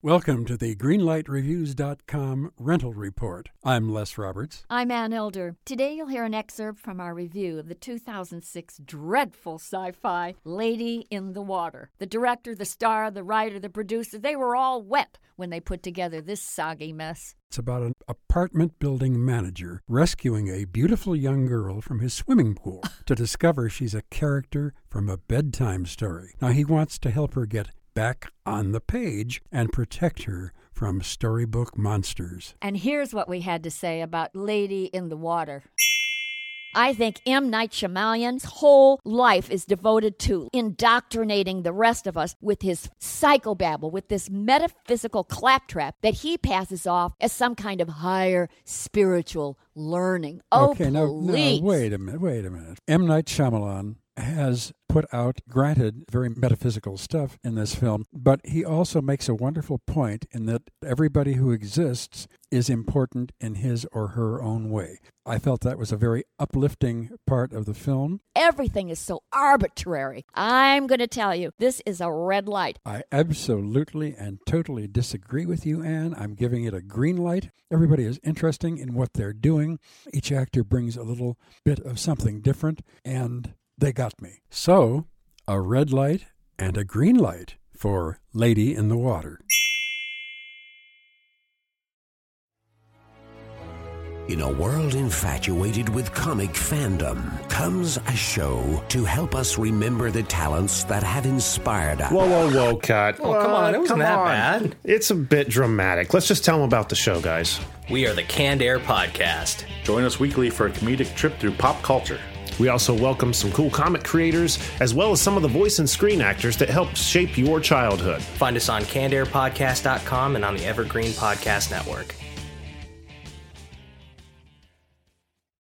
Welcome to the GreenlightReviews.com rental report. I'm Les Roberts. I'm Ann Elder. Today you'll hear an excerpt from our review of the 2006 dreadful sci fi Lady in the Water. The director, the star, the writer, the producer, they were all wet when they put together this soggy mess. It's about an apartment building manager rescuing a beautiful young girl from his swimming pool to discover she's a character from a bedtime story. Now, he wants to help her get back on the page and protect her from storybook monsters. And here's what we had to say about Lady in the Water. I think M. Night Shyamalan's whole life is devoted to indoctrinating the rest of us with his psychobabble, with this metaphysical claptrap that he passes off as some kind of higher spiritual learning. Oh, okay, now, please. now, wait a minute, wait a minute. M. Night Shyamalan has put out, granted, very metaphysical stuff in this film, but he also makes a wonderful point in that everybody who exists is important in his or her own way. I felt that was a very uplifting part of the film. Everything is so arbitrary. I'm going to tell you, this is a red light. I absolutely and totally disagree with you, Anne. I'm giving it a green light. Everybody is interesting in what they're doing. Each actor brings a little bit of something different, and they got me. So, a red light and a green light for Lady in the Water. In a world infatuated with comic fandom comes a show to help us remember the talents that have inspired us. Whoa, whoa, whoa, cut. Oh, come on, it wasn't come that on. bad. It's a bit dramatic. Let's just tell them about the show, guys. We are the Canned Air Podcast. Join us weekly for a comedic trip through pop culture. We also welcome some cool comic creators, as well as some of the voice and screen actors that helped shape your childhood. Find us on cannedairpodcast.com and on the Evergreen Podcast Network.